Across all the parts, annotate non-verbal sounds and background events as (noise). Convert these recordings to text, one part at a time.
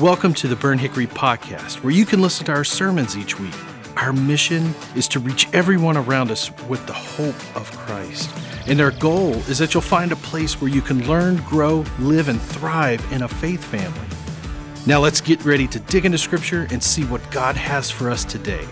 Welcome to the Burnt Hickory Podcast, where you can listen to our sermons each week. Our mission is to reach everyone around us with the hope of Christ. And our goal is that you'll find a place where you can learn, grow, live, and thrive in a faith family. Now let's get ready to dig into Scripture and see what God has for us today.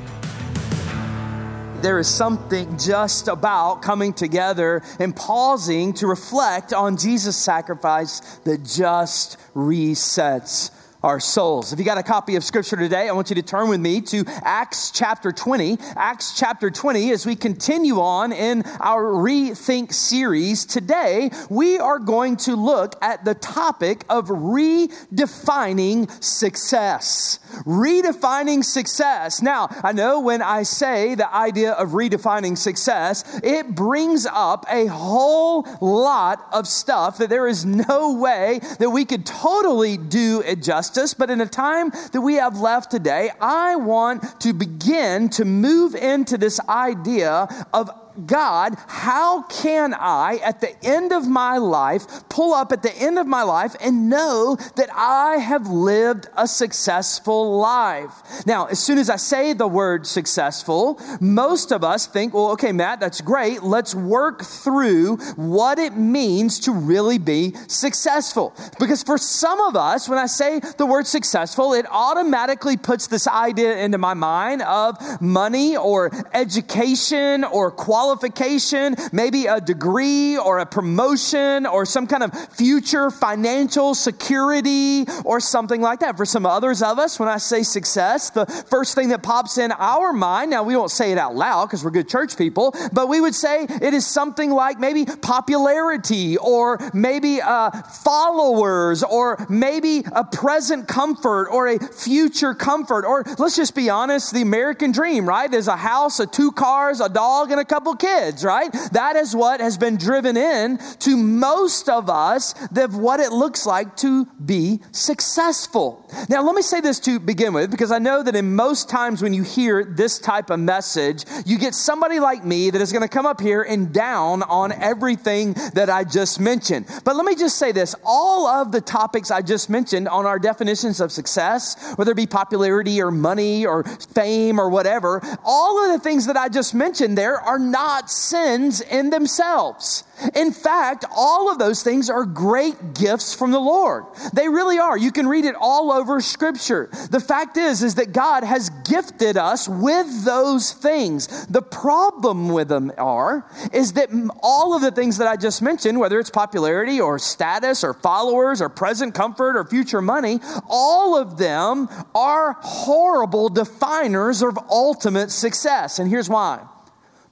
There is something just about coming together and pausing to reflect on Jesus' sacrifice that just resets our souls. If you got a copy of scripture today, I want you to turn with me to Acts chapter 20. Acts chapter 20, as we continue on in our Rethink series, today we are going to look at the topic of redefining success. Redefining success. Now, I know when I say the idea of redefining success, it brings up a whole lot of stuff that there is no way that we could totally do it justice justice, but in the time that we have left today, I want to begin to move into this idea of God, how can I, at the end of my life, pull up at the end of my life and know that I have lived a successful life? Now, as soon as I say the word successful, most of us think, well, okay, Matt, that's great. Let's work through what it means to really be successful. Because for some of us, when I say the word successful, it automatically puts this idea into my mind of money or education or quality qualification, maybe a degree or a promotion or some kind of future financial security or something like that. For some others of us, when I say success, the first thing that pops in our mind, now we won't say it out loud because we're good church people, but we would say it is something like maybe popularity or maybe uh, followers or maybe a present comfort or a future comfort. Or let's just be honest, the American dream, right? Is a house, a two cars, a dog, and a couple kids, right? That is what has been driven in to most of us of what it looks like to be successful. Now, let me say this to begin with, because I know that in most times when you hear this type of message, you get somebody like me that is going to come up here and down on everything that I just mentioned. But let me just say this all of the topics I just mentioned on our definitions of success, whether it be popularity or money or fame or whatever, all of the things that I just mentioned there are not not sins in themselves. In fact, all of those things are great gifts from the Lord. They really are. You can read it all over scripture. The fact is is that God has gifted us with those things. The problem with them are is that all of the things that I just mentioned, whether it's popularity or status or followers or present comfort or future money, all of them are horrible definers of ultimate success. And here's why.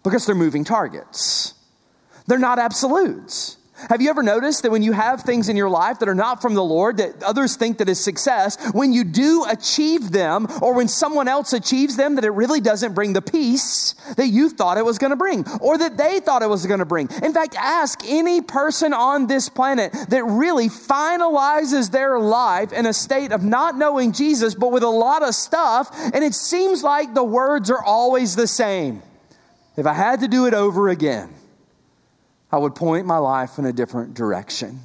Because they're moving targets. They're not absolutes. Have you ever noticed that when you have things in your life that are not from the Lord, that others think that is success, when you do achieve them, or when someone else achieves them, that it really doesn't bring the peace that you thought it was going to bring, or that they thought it was going to bring? In fact, ask any person on this planet that really finalizes their life in a state of not knowing Jesus, but with a lot of stuff, and it seems like the words are always the same. If I had to do it over again, I would point my life in a different direction.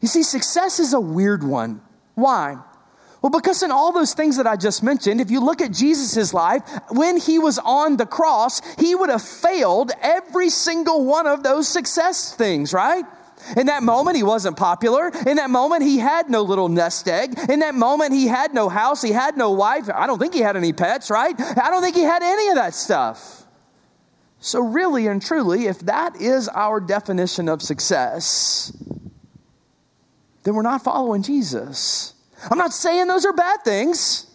You see, success is a weird one. Why? Well, because in all those things that I just mentioned, if you look at Jesus' life, when he was on the cross, he would have failed every single one of those success things, right? In that moment, he wasn't popular. In that moment, he had no little nest egg. In that moment, he had no house. He had no wife. I don't think he had any pets, right? I don't think he had any of that stuff. So, really and truly, if that is our definition of success, then we're not following Jesus. I'm not saying those are bad things.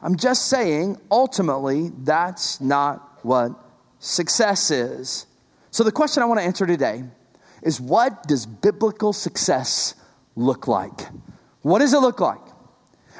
I'm just saying ultimately that's not what success is. So, the question I want to answer today is what does biblical success look like? What does it look like?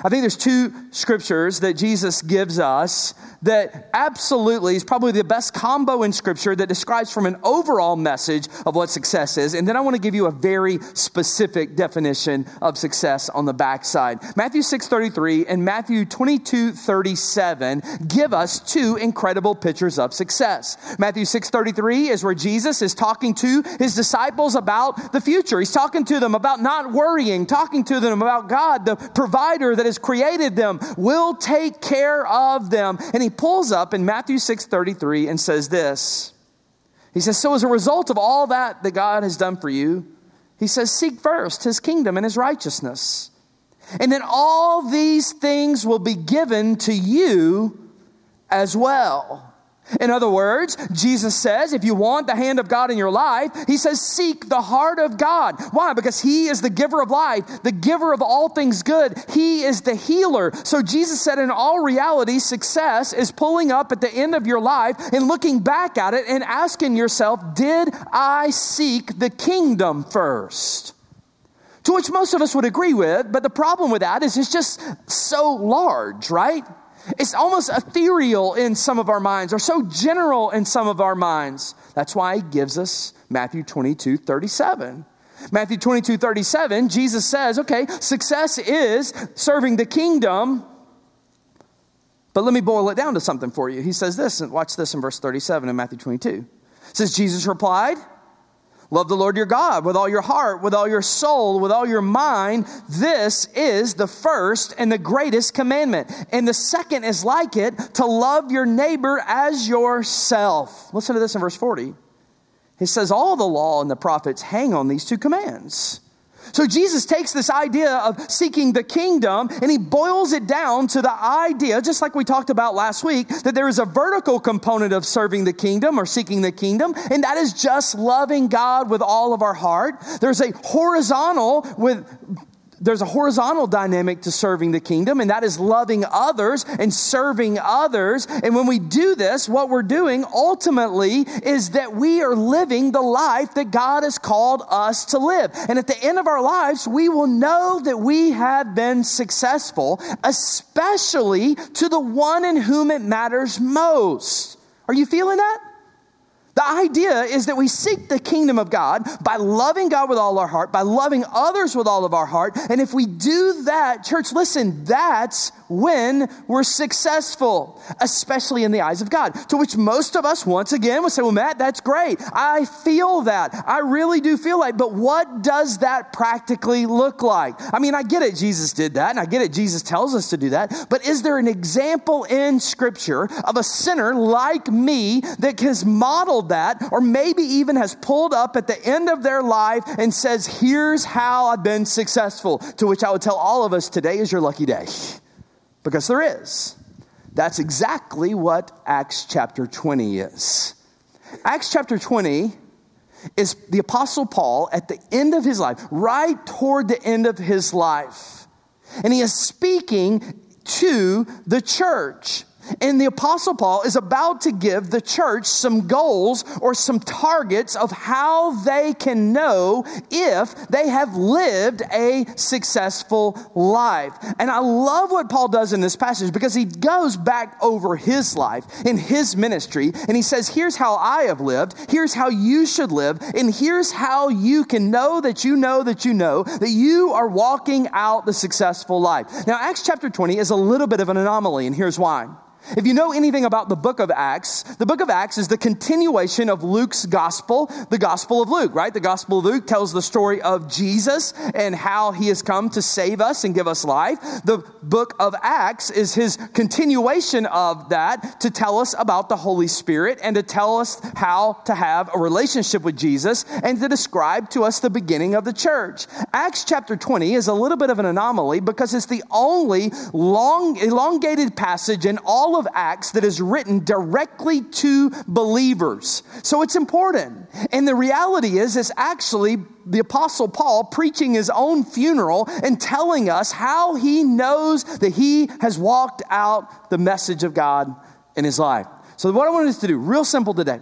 I think there's two scriptures that Jesus gives us that absolutely is probably the best combo in scripture that describes from an overall message of what success is. And then I want to give you a very specific definition of success on the backside. Matthew 6:33 and Matthew 22:37 give us two incredible pictures of success. Matthew 6:33 is where Jesus is talking to his disciples about the future. He's talking to them about not worrying, talking to them about God, the provider that is has created them will take care of them. And he pulls up in Matthew 6 33 and says this. He says, So as a result of all that that God has done for you, he says, Seek first his kingdom and his righteousness. And then all these things will be given to you as well. In other words, Jesus says, if you want the hand of God in your life, he says, seek the heart of God. Why? Because he is the giver of life, the giver of all things good. He is the healer. So Jesus said, in all reality, success is pulling up at the end of your life and looking back at it and asking yourself, did I seek the kingdom first? To which most of us would agree with, but the problem with that is it's just so large, right? It's almost ethereal in some of our minds or so general in some of our minds. That's why he gives us Matthew 22 37. Matthew 22 37, Jesus says, okay, success is serving the kingdom. But let me boil it down to something for you. He says this, and watch this in verse 37 in Matthew 22. It says, Jesus replied, Love the Lord your God with all your heart, with all your soul, with all your mind. This is the first and the greatest commandment. And the second is like it to love your neighbor as yourself. Listen to this in verse 40. He says, All the law and the prophets hang on these two commands. So Jesus takes this idea of seeking the kingdom and he boils it down to the idea, just like we talked about last week, that there is a vertical component of serving the kingdom or seeking the kingdom, and that is just loving God with all of our heart. There's a horizontal with there's a horizontal dynamic to serving the kingdom, and that is loving others and serving others. And when we do this, what we're doing ultimately is that we are living the life that God has called us to live. And at the end of our lives, we will know that we have been successful, especially to the one in whom it matters most. Are you feeling that? The idea is that we seek the kingdom of God by loving God with all our heart, by loving others with all of our heart. And if we do that, church, listen, that's when we're successful, especially in the eyes of God. To which most of us, once again, will say, Well, Matt, that's great. I feel that. I really do feel like, but what does that practically look like? I mean, I get it, Jesus did that, and I get it, Jesus tells us to do that. But is there an example in Scripture of a sinner like me that has modeled that, or maybe even has pulled up at the end of their life and says, Here's how I've been successful? To which I would tell all of us today is your lucky day because there is. That's exactly what Acts chapter 20 is. Acts chapter 20 is the Apostle Paul at the end of his life, right toward the end of his life. And he is speaking to the church. And the Apostle Paul is about to give the church some goals or some targets of how they can know if they have lived a successful life. And I love what Paul does in this passage because he goes back over his life in his ministry and he says, Here's how I have lived, here's how you should live, and here's how you can know that you know that you know that you are walking out the successful life. Now, Acts chapter 20 is a little bit of an anomaly, and here's why. If you know anything about the book of Acts, the book of Acts is the continuation of Luke's gospel, the gospel of Luke, right? The gospel of Luke tells the story of Jesus and how he has come to save us and give us life. The book of Acts is his continuation of that to tell us about the Holy Spirit and to tell us how to have a relationship with Jesus and to describe to us the beginning of the church. Acts chapter 20 is a little bit of an anomaly because it's the only long, elongated passage in all of Acts that is written directly to believers. So it's important. And the reality is, it's actually the Apostle Paul preaching his own funeral and telling us how he knows that he has walked out the message of God in his life. So, what I want us to do, real simple today,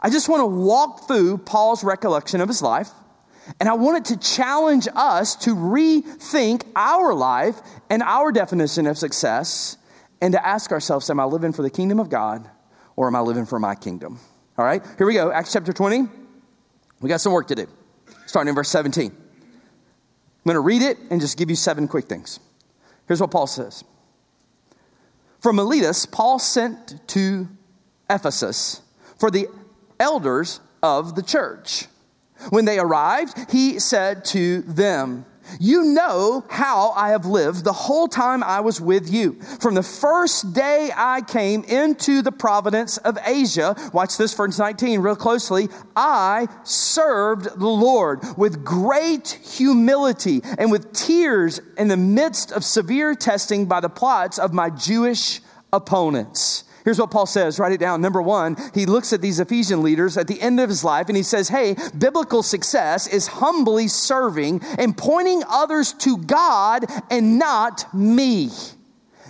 I just want to walk through Paul's recollection of his life. And I wanted to challenge us to rethink our life and our definition of success and to ask ourselves, am I living for the kingdom of God or am I living for my kingdom? All right, here we go. Acts chapter 20. We got some work to do. Starting in verse 17. I'm going to read it and just give you seven quick things. Here's what Paul says From Miletus, Paul sent to Ephesus for the elders of the church. When they arrived, he said to them, You know how I have lived the whole time I was with you. From the first day I came into the province of Asia, watch this verse 19 real closely. I served the Lord with great humility and with tears in the midst of severe testing by the plots of my Jewish opponents. Here's what Paul says write it down. Number one, he looks at these Ephesian leaders at the end of his life and he says, Hey, biblical success is humbly serving and pointing others to God and not me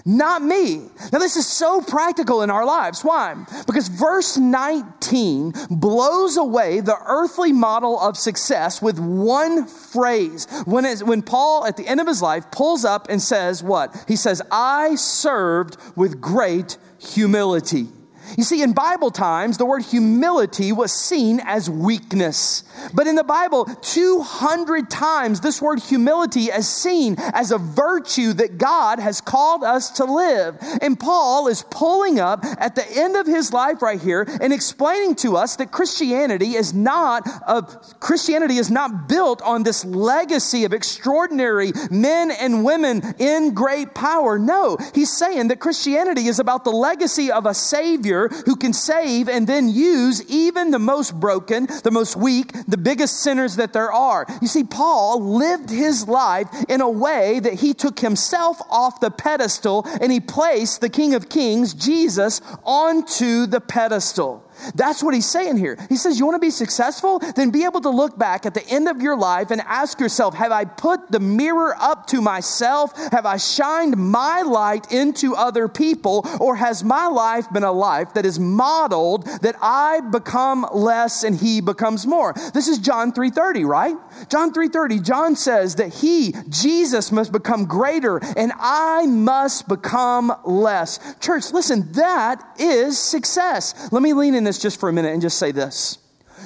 not me. Now, this is so practical in our lives. Why? Because verse 19 blows away the earthly model of success with one phrase. When, when Paul, at the end of his life, pulls up and says, What? He says, I served with great humility. You see, in Bible times, the word humility was seen as weakness. But in the Bible, 200 times this word humility is seen as a virtue that God has called us to live. And Paul is pulling up at the end of his life right here and explaining to us that Christianity is not a, Christianity is not built on this legacy of extraordinary men and women in great power. No, he's saying that Christianity is about the legacy of a savior who can save and then use even the most broken, the most weak, the biggest sinners that there are. You see, Paul lived his life in a way that he took himself off the pedestal and he placed the King of Kings, Jesus, onto the pedestal. That's what he's saying here. He says, You want to be successful? Then be able to look back at the end of your life and ask yourself, Have I put the mirror up to myself? Have I shined my light into other people? Or has my life been a life that is modeled that I become less and he becomes more? This is John 3:30, right? John 3:30, John says that he, Jesus, must become greater and I must become less. Church, listen, that is success. Let me lean in this just for a minute and just say this.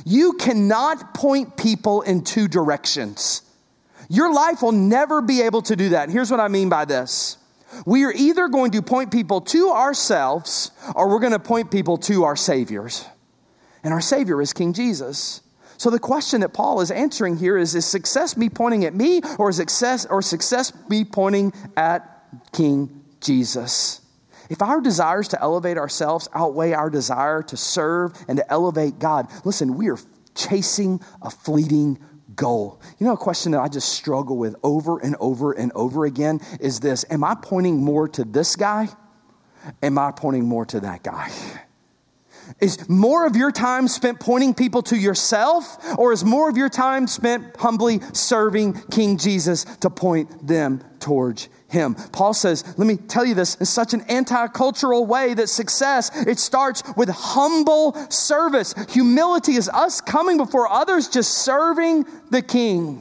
You cannot point people in two directions. Your life will never be able to do that. And here's what I mean by this. We are either going to point people to ourselves or we're going to point people to our Saviors. And our Savior is King Jesus. So the question that Paul is answering here is is success me pointing at me or is success or success me pointing at King Jesus? If our desires to elevate ourselves outweigh our desire to serve and to elevate God, listen, we are chasing a fleeting goal. You know, a question that I just struggle with over and over and over again is this Am I pointing more to this guy? Am I pointing more to that guy? Is more of your time spent pointing people to yourself, or is more of your time spent humbly serving King Jesus to point them towards him. Paul says, let me tell you this in such an anti-cultural way that success, it starts with humble service. Humility is us coming before others, just serving the king.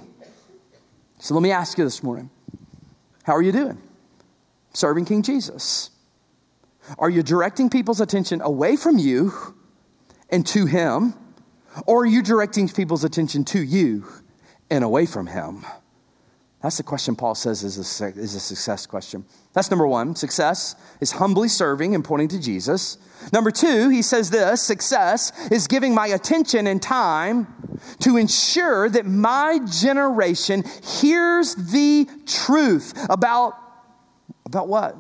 So let me ask you this morning, how are you doing? Serving King Jesus. Are you directing people's attention away from you and to him? Or are you directing people's attention to you and away from him? That's the question Paul says is a, is a success question. That's number one. Success is humbly serving and pointing to Jesus. Number two, he says this success is giving my attention and time to ensure that my generation hears the truth about, about what?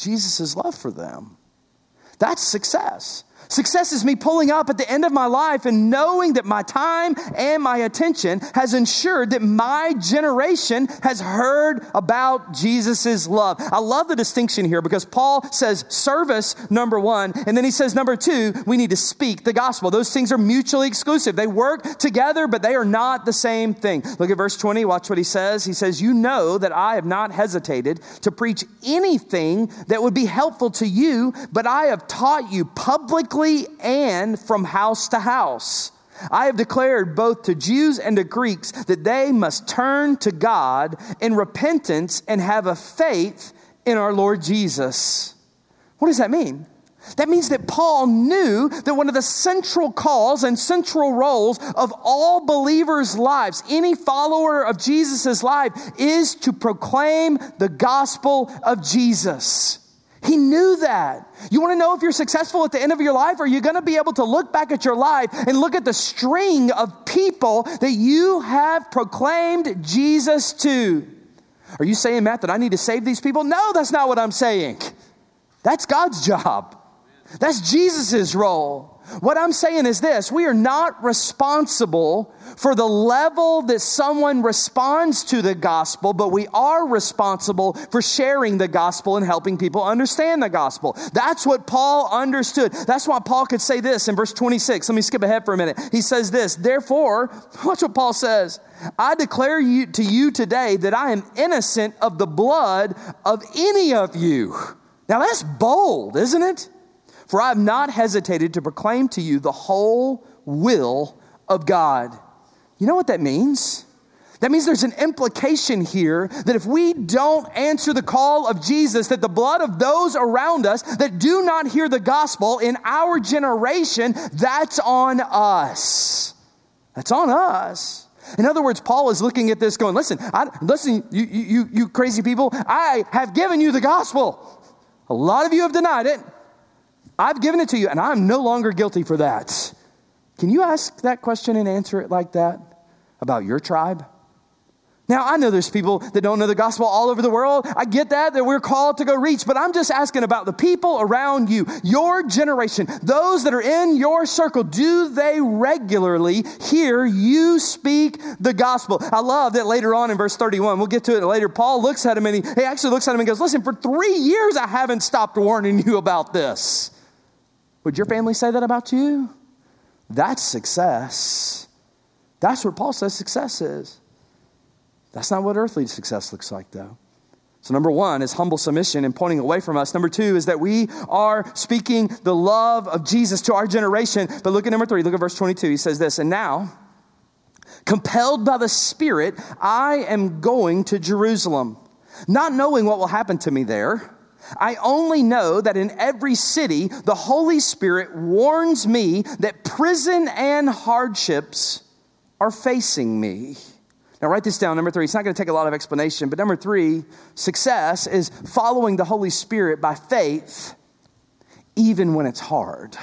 Jesus' love for them. That's success. Success is me pulling up at the end of my life and knowing that my time and my attention has ensured that my generation has heard about Jesus' love. I love the distinction here because Paul says service, number one, and then he says, number two, we need to speak the gospel. Those things are mutually exclusive. They work together, but they are not the same thing. Look at verse 20. Watch what he says. He says, You know that I have not hesitated to preach anything that would be helpful to you, but I have taught you and from house to house. I have declared both to Jews and to Greeks that they must turn to God in repentance and have a faith in our Lord Jesus. What does that mean? That means that Paul knew that one of the central calls and central roles of all believers' lives, any follower of Jesus' life, is to proclaim the gospel of Jesus. He knew that. You want to know if you're successful at the end of your life? Are you going to be able to look back at your life and look at the string of people that you have proclaimed Jesus to? Are you saying, Matt, that I need to save these people? No, that's not what I'm saying. That's God's job. That's Jesus' role. What I'm saying is this we are not responsible for the level that someone responds to the gospel, but we are responsible for sharing the gospel and helping people understand the gospel. That's what Paul understood. That's why Paul could say this in verse 26. Let me skip ahead for a minute. He says this, therefore, (laughs) watch what Paul says. I declare you, to you today that I am innocent of the blood of any of you. Now that's bold, isn't it? For I have not hesitated to proclaim to you the whole will of God. You know what that means? That means there's an implication here that if we don't answer the call of Jesus, that the blood of those around us that do not hear the gospel in our generation, that's on us. That's on us. In other words, Paul is looking at this going, listen, I, listen, you, you, you crazy people, I have given you the gospel. A lot of you have denied it. I've given it to you, and I'm no longer guilty for that. Can you ask that question and answer it like that about your tribe? Now, I know there's people that don't know the gospel all over the world. I get that, that we're called to go reach, but I'm just asking about the people around you, your generation, those that are in your circle. Do they regularly hear you speak the gospel? I love that later on in verse 31, we'll get to it later. Paul looks at him and he, he actually looks at him and goes, Listen, for three years I haven't stopped warning you about this. Would your family say that about you? That's success. That's what Paul says success is. That's not what earthly success looks like, though. So, number one is humble submission and pointing away from us. Number two is that we are speaking the love of Jesus to our generation. But look at number three, look at verse 22. He says this, and now, compelled by the Spirit, I am going to Jerusalem, not knowing what will happen to me there I only know that in every city, the Holy Spirit warns me that prison and hardships are facing me. Now, write this down. Number three, it's not going to take a lot of explanation, but number three, success is following the Holy Spirit by faith, even when it's hard.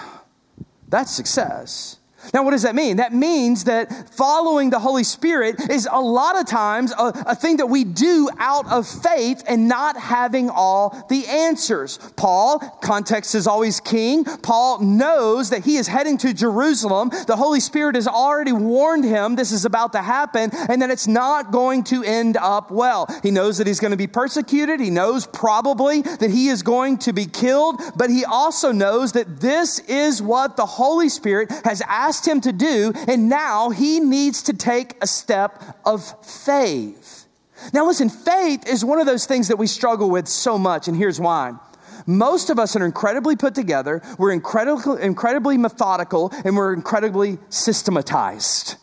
That's success. Now, what does that mean? That means that following the Holy Spirit is a lot of times a, a, thing that we do out of faith and not having all the answers. Paul, context is always king. Paul knows that he is heading to Jerusalem. The Holy Spirit has already warned him this is about to happen and that it's not going to end up well. He knows that he's going to be persecuted. He knows probably that he is going to be killed, but he also knows that this is what the Holy Spirit has asked asked him to do, and now he needs to take a step of faith. Now, listen, faith is one of those things that we struggle with so much, and here's why. Most of us are incredibly put together, we're incredibly, incredibly methodical, and we're incredibly systematized.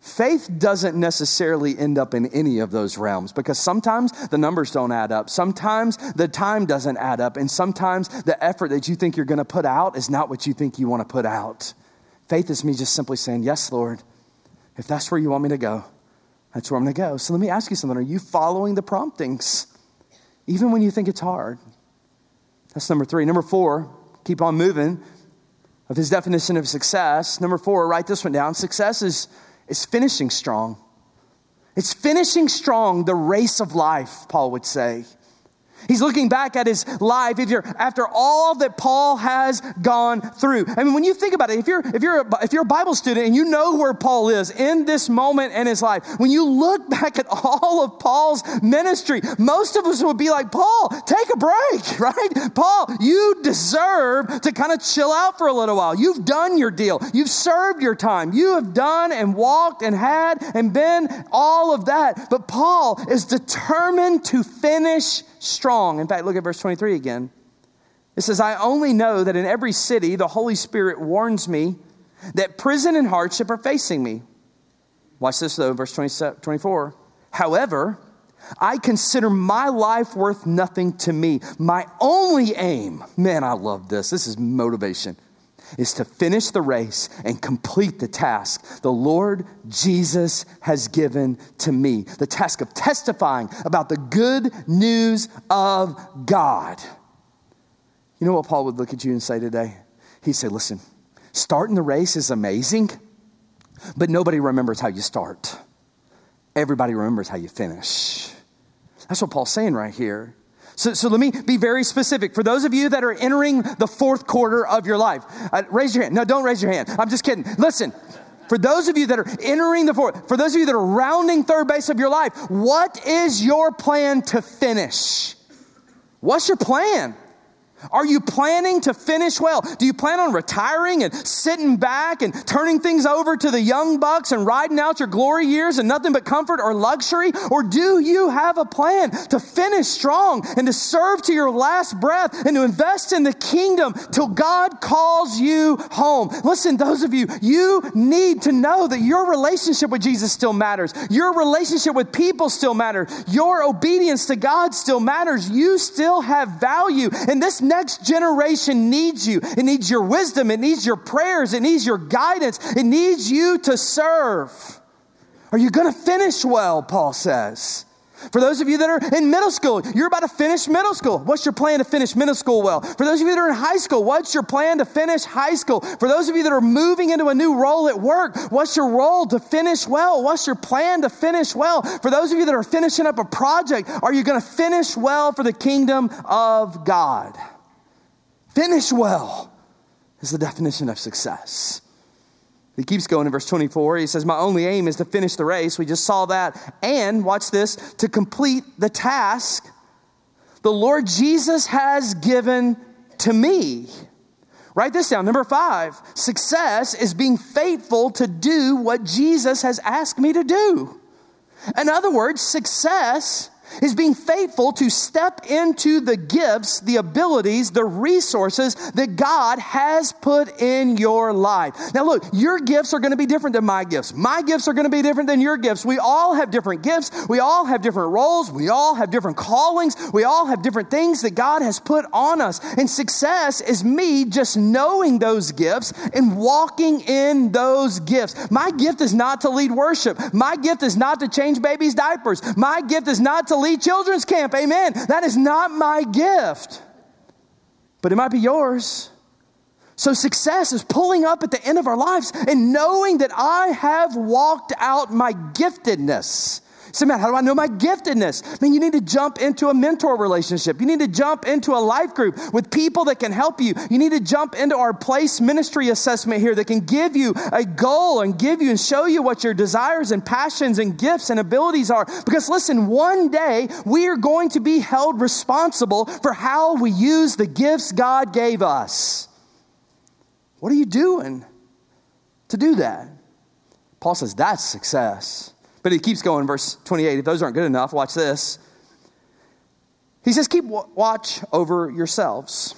Faith doesn't necessarily end up in any of those realms because sometimes the numbers don't add up. Sometimes the time doesn't add up. And sometimes the effort that you think you're going to put out is not what you think you want to put out. Faith is me just simply saying, Yes, Lord, if that's where you want me to go, that's where I'm going to go. So let me ask you something. Are you following the promptings, even when you think it's hard? That's number three. Number four, keep on moving of his definition of success. Number four, write this one down. Success is, is finishing strong. It's finishing strong the race of life, Paul would say. He's looking back at his life if you're, after all that Paul has gone through. I mean, when you think about it, if you're, if, you're a, if you're a Bible student and you know where Paul is in this moment in his life, when you look (laughs) back at all of Paul's ministry, most of us would be like, Paul, take a break, (laughs) right? Paul, you deserve to kind of chill out for a little while. You've done your deal. You've served your time. You have done and walked and had and been all of that. But Paul is determined to finish strong. In fact, look at verse 23 again. It says, I only know that in every city the Holy Spirit warns me that prison and hardship are facing me. Watch this though, verse 24. However, I consider my life worth nothing to me. My only aim, man, I love this. This is motivation is to finish the race and complete the task the Lord Jesus has given to me the task of testifying about the good news of God. You know what Paul would look at you and say today? He'd say, Listen, starting the race is amazing, but nobody remembers how you start. Everybody remembers how you finish. That's what Paul's saying right here. So, so let me be very specific. For those of you that are entering the fourth quarter of your life, uh, raise your hand. No, don't raise your hand. I'm just kidding. Listen, for those of you that are entering the fourth, for those of you that are rounding third base of your life, what is your plan to finish? What's your plan? Are you planning to finish well? Do you plan on retiring and sitting back and turning things over to the young bucks and riding out your glory years and nothing but comfort or luxury? Or do you have a plan to finish strong and to serve to your last breath and to invest in the kingdom till God calls you home? Listen, those of you, you need to know that your relationship with Jesus still matters. Your relationship with people still matters. Your obedience to God still matters. You still have value. And this next generation needs you. It needs your wisdom. It needs your prayers. It needs your guidance. It needs you to serve. Are you going to finish well? Paul says. For those of you that are in middle school, you're about to finish middle school. What's your plan to finish middle school well? For those of you that are in high school, what's your plan to finish high school? For those of you that are moving into a new role at work, what's your role to finish well? What's your plan to finish well? For those of you that are finishing up a project, are you going to finish well for the kingdom of God? Finish well is the definition of success. He keeps going in verse 24. He says, My only aim is to finish the race. We just saw that. And, watch this, to complete the task the Lord Jesus has given to me. Write this down. Number five, success is being faithful to do what Jesus has asked me to do. In other words, success is being faithful to step into the gifts, the abilities, the resources that God has put in your life. Now, look, your gifts are going to be different than my gifts. My gifts are going to be different than your gifts. We all have different gifts. We all have different roles. We all have different callings. We all have different things that God has put on us. And success is me just knowing those gifts and walking in those gifts. My gift is not to lead worship. My gift is not to change babies' diapers. My gift is not to lead children's camp. Amen. That is not my gift, but it might be yours. So, success is pulling up at the end of our lives and knowing that I have walked out my giftedness. Man, how do I know my giftedness? I mean, you need to jump into a mentor relationship. You need to jump into a life group with people that can help you. You need to jump into our place ministry assessment here that can give you a goal and give you and show you what your desires and passions and gifts and abilities are. Because listen, one day we are going to be held responsible for how we use the gifts God gave us. What are you doing to do that? Paul says that's success. But he keeps going, verse 28. If those aren't good enough, watch this. He says, Keep watch over yourselves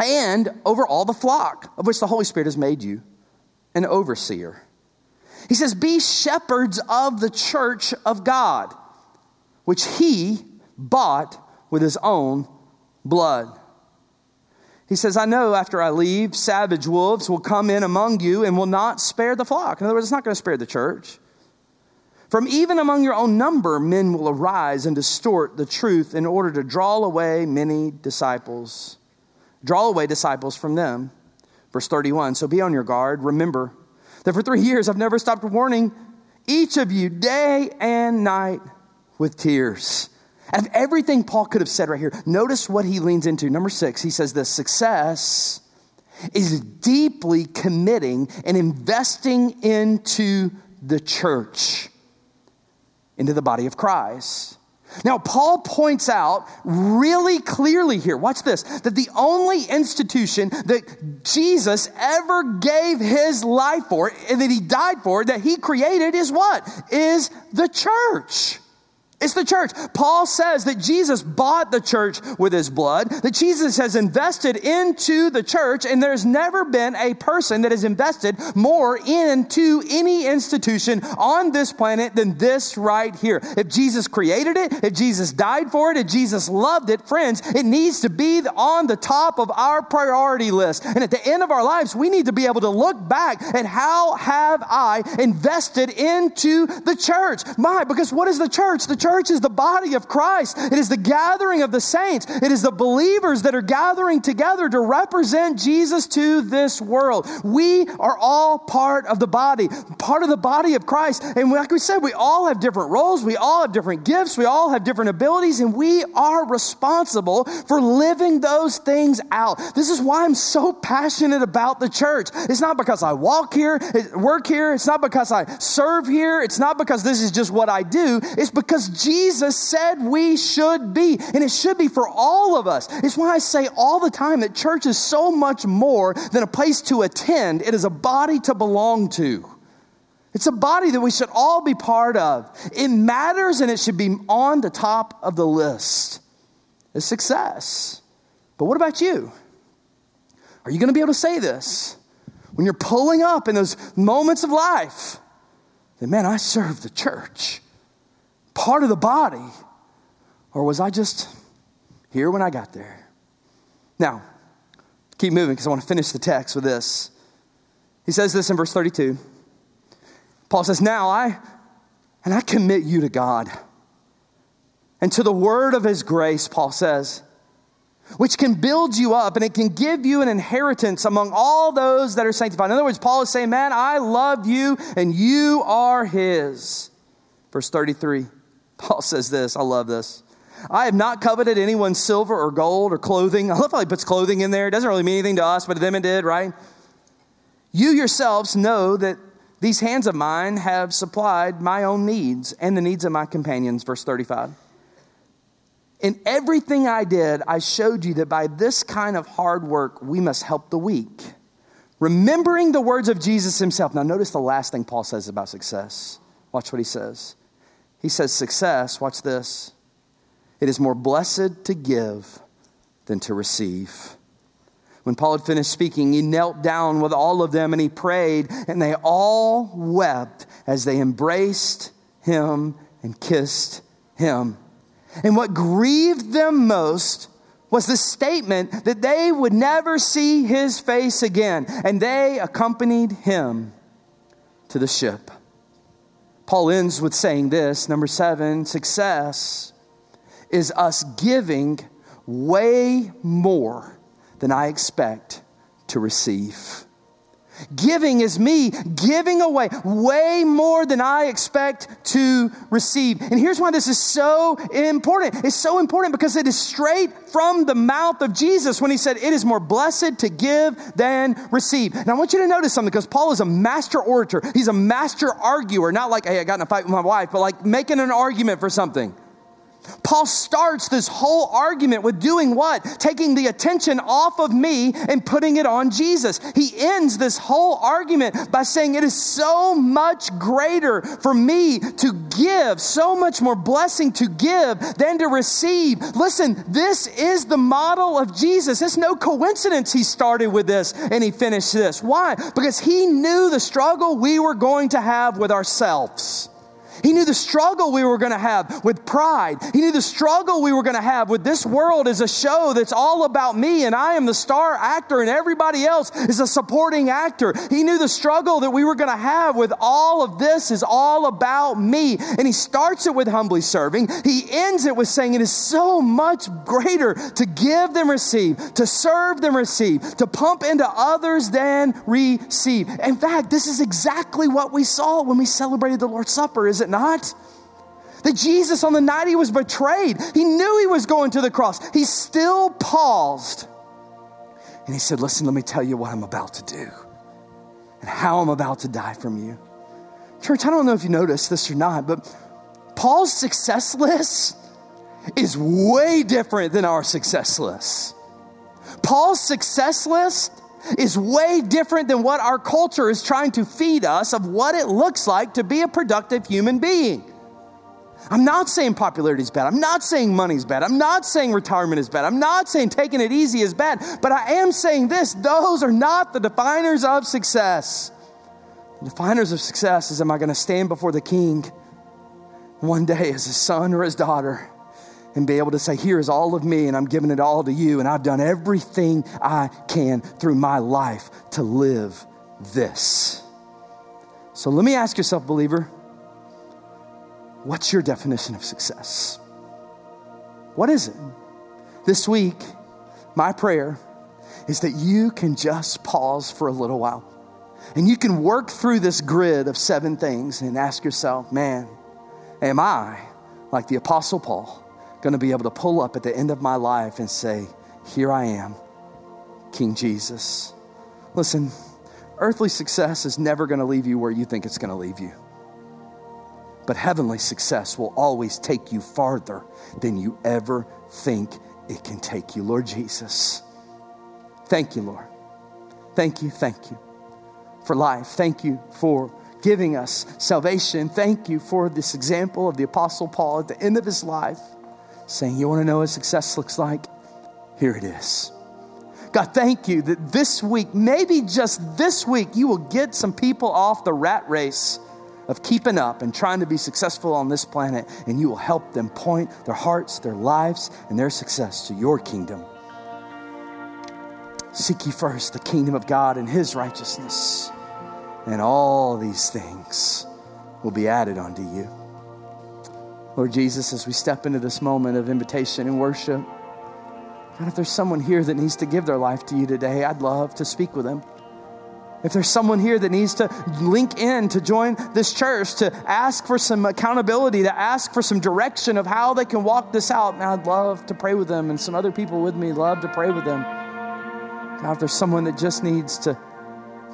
and over all the flock of which the Holy Spirit has made you an overseer. He says, Be shepherds of the church of God, which he bought with his own blood. He says, I know after I leave, savage wolves will come in among you and will not spare the flock. In other words, it's not going to spare the church. From even among your own number, men will arise and distort the truth in order to draw away many disciples. Draw away disciples from them. Verse 31 So be on your guard. Remember that for three years I've never stopped warning each of you day and night with tears. And everything Paul could have said right here, notice what he leans into. Number six, he says this success is deeply committing and investing into the church into the body of Christ. Now, Paul points out really clearly here, watch this, that the only institution that Jesus ever gave his life for, and that he died for, that he created is what? Is the church. It's the church. Paul says that Jesus bought the church with his blood, that Jesus has invested into the church, and there's never been a person that has invested more into any institution on this planet than this right here. If Jesus created it, if Jesus died for it, if Jesus loved it, friends, it needs to be on the top of our priority list. And at the end of our lives, we need to be able to look back at how have I invested into the church? My, because what is the church? The church church is the body of Christ. It is the gathering of the saints. It is the believers that are gathering together to represent Jesus to this world. We are all part of the body, part of the body of Christ. And like we said, we all have different roles. We all have different gifts. We all have different abilities, and we are responsible for living those things out. This is why I'm so passionate about the church. It's not because I walk here, work here. It's not because I serve here. It's not because this is just what I do. It's because Jesus said we should be, and it should be for all of us. It's why I say all the time that church is so much more than a place to attend, it is a body to belong to. It's a body that we should all be part of. It matters and it should be on the top of the list. It's success. But what about you? Are you going to be able to say this when you're pulling up in those moments of life? That, man, I serve the church, part of the body. Or was I just here when I got there? Now, keep moving because I want to finish the text with this. He says this in verse 32. Paul says, Now I, and I commit you to God and to the word of his grace, Paul says, which can build you up and it can give you an inheritance among all those that are sanctified. In other words, Paul is saying, Man, I love you and you are his. Verse 33, Paul says this, I love this. I have not coveted anyone's silver or gold or clothing. I love how he puts clothing in there. It doesn't really mean anything to us, but to them it did, right? You yourselves know that these hands of mine have supplied my own needs and the needs of my companions. Verse 35. In everything I did, I showed you that by this kind of hard work, we must help the weak. Remembering the words of Jesus himself. Now, notice the last thing Paul says about success. Watch what he says. He says, Success, watch this. It is more blessed to give than to receive. When Paul had finished speaking, he knelt down with all of them and he prayed, and they all wept as they embraced him and kissed him. And what grieved them most was the statement that they would never see his face again, and they accompanied him to the ship. Paul ends with saying this number seven success is us giving way more than I expect to receive. Giving is me giving away way more than I expect to receive. And here's why this is so important. It's so important because it is straight from the mouth of Jesus when he said, It is more blessed to give than receive. And I want you to notice something because Paul is a master orator. He's a master arguer, not like, Hey, I got in a fight with my wife, but like making an argument for something. Paul starts this whole argument with doing what? Taking the attention off of me and putting it on Jesus. He ends this whole argument by saying, It is so much greater for me to give, so much more blessing to give than to receive. Listen, this is the model of Jesus. It's no coincidence he started with this and he finished this. Why? Because he knew the struggle we were going to have with ourselves. He knew the struggle we were going to have with pride. He knew the struggle we were going to have with this world is a show that's all about me and I am the star actor and everybody else is a supporting actor. He knew the struggle that we were going to have with all of this is all about me. And he starts it with humbly serving. He ends it with saying it is so much greater to give than receive, to serve than receive, to pump into others than receive. In fact, this is exactly what we saw when we celebrated the Lord's Supper, is it it not? That Jesus, on the night he was betrayed, he knew he was going to the cross. He still paused and he said, Listen, let me tell you what I'm about to do and how I'm about to die from you. Church, I don't know if you noticed this or not, but Paul's success list is way different than our success list. Paul's success list is way different than what our culture is trying to feed us of what it looks like to be a productive human being. I'm not saying popularity is bad. I'm not saying money is bad. I'm not saying retirement is bad. I'm not saying taking it easy is bad. But I am saying this those are not the definers of success. The definers of success is am I going to stand before the king one day as a son or his daughter? And be able to say, Here is all of me, and I'm giving it all to you, and I've done everything I can through my life to live this. So let me ask yourself, believer, what's your definition of success? What is it? This week, my prayer is that you can just pause for a little while and you can work through this grid of seven things and ask yourself, man, am I, like the Apostle Paul, going to be able to pull up at the end of my life and say, Here I am, King Jesus? Listen, earthly success is never going to leave you where you think it's going to leave you. But heavenly success will always take you farther than you ever think it can take you. Lord Jesus, thank you, Lord. Thank you, thank you for life. Thank you for giving us salvation. Thank you for this example of the Apostle Paul at the end of his life saying, You want to know what success looks like? Here it is. God, thank you that this week, maybe just this week, you will get some people off the rat race of keeping up and trying to be successful on this planet, and you will help them point their hearts, their lives, and their success to your kingdom. Seek ye first the kingdom of God and his righteousness, and all these things will be added unto you. Lord Jesus, as we step into this moment of invitation and worship, God, if there's someone here that needs to give their life to you today, I'd love to speak with them. If there's someone here that needs to link in to join this church, to ask for some accountability, to ask for some direction of how they can walk this out, now I'd love to pray with them. And some other people with me love to pray with them. God, if there's someone that just needs to,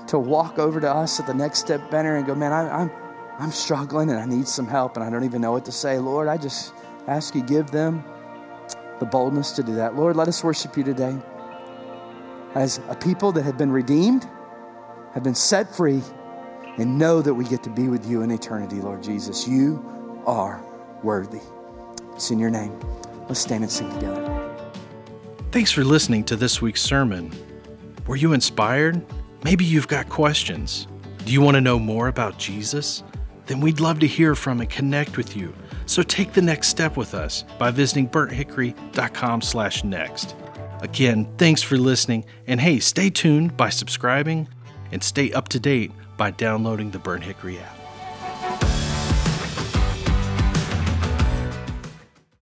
to walk over to us at the next step banner and go, man, I, I'm, I'm struggling and I need some help and I don't even know what to say. Lord, I just ask you, give them the boldness to do that. Lord, let us worship you today as a people that have been redeemed have been set free and know that we get to be with you in eternity, Lord Jesus. You are worthy. It's in your name. Let's stand and sing together. Thanks for listening to this week's sermon. Were you inspired? Maybe you've got questions. Do you want to know more about Jesus? Then we'd love to hear from and connect with you. So take the next step with us by visiting burnthickory.com slash next. Again, thanks for listening, and hey, stay tuned by subscribing and stay up to date by downloading the Burnt Hickory app.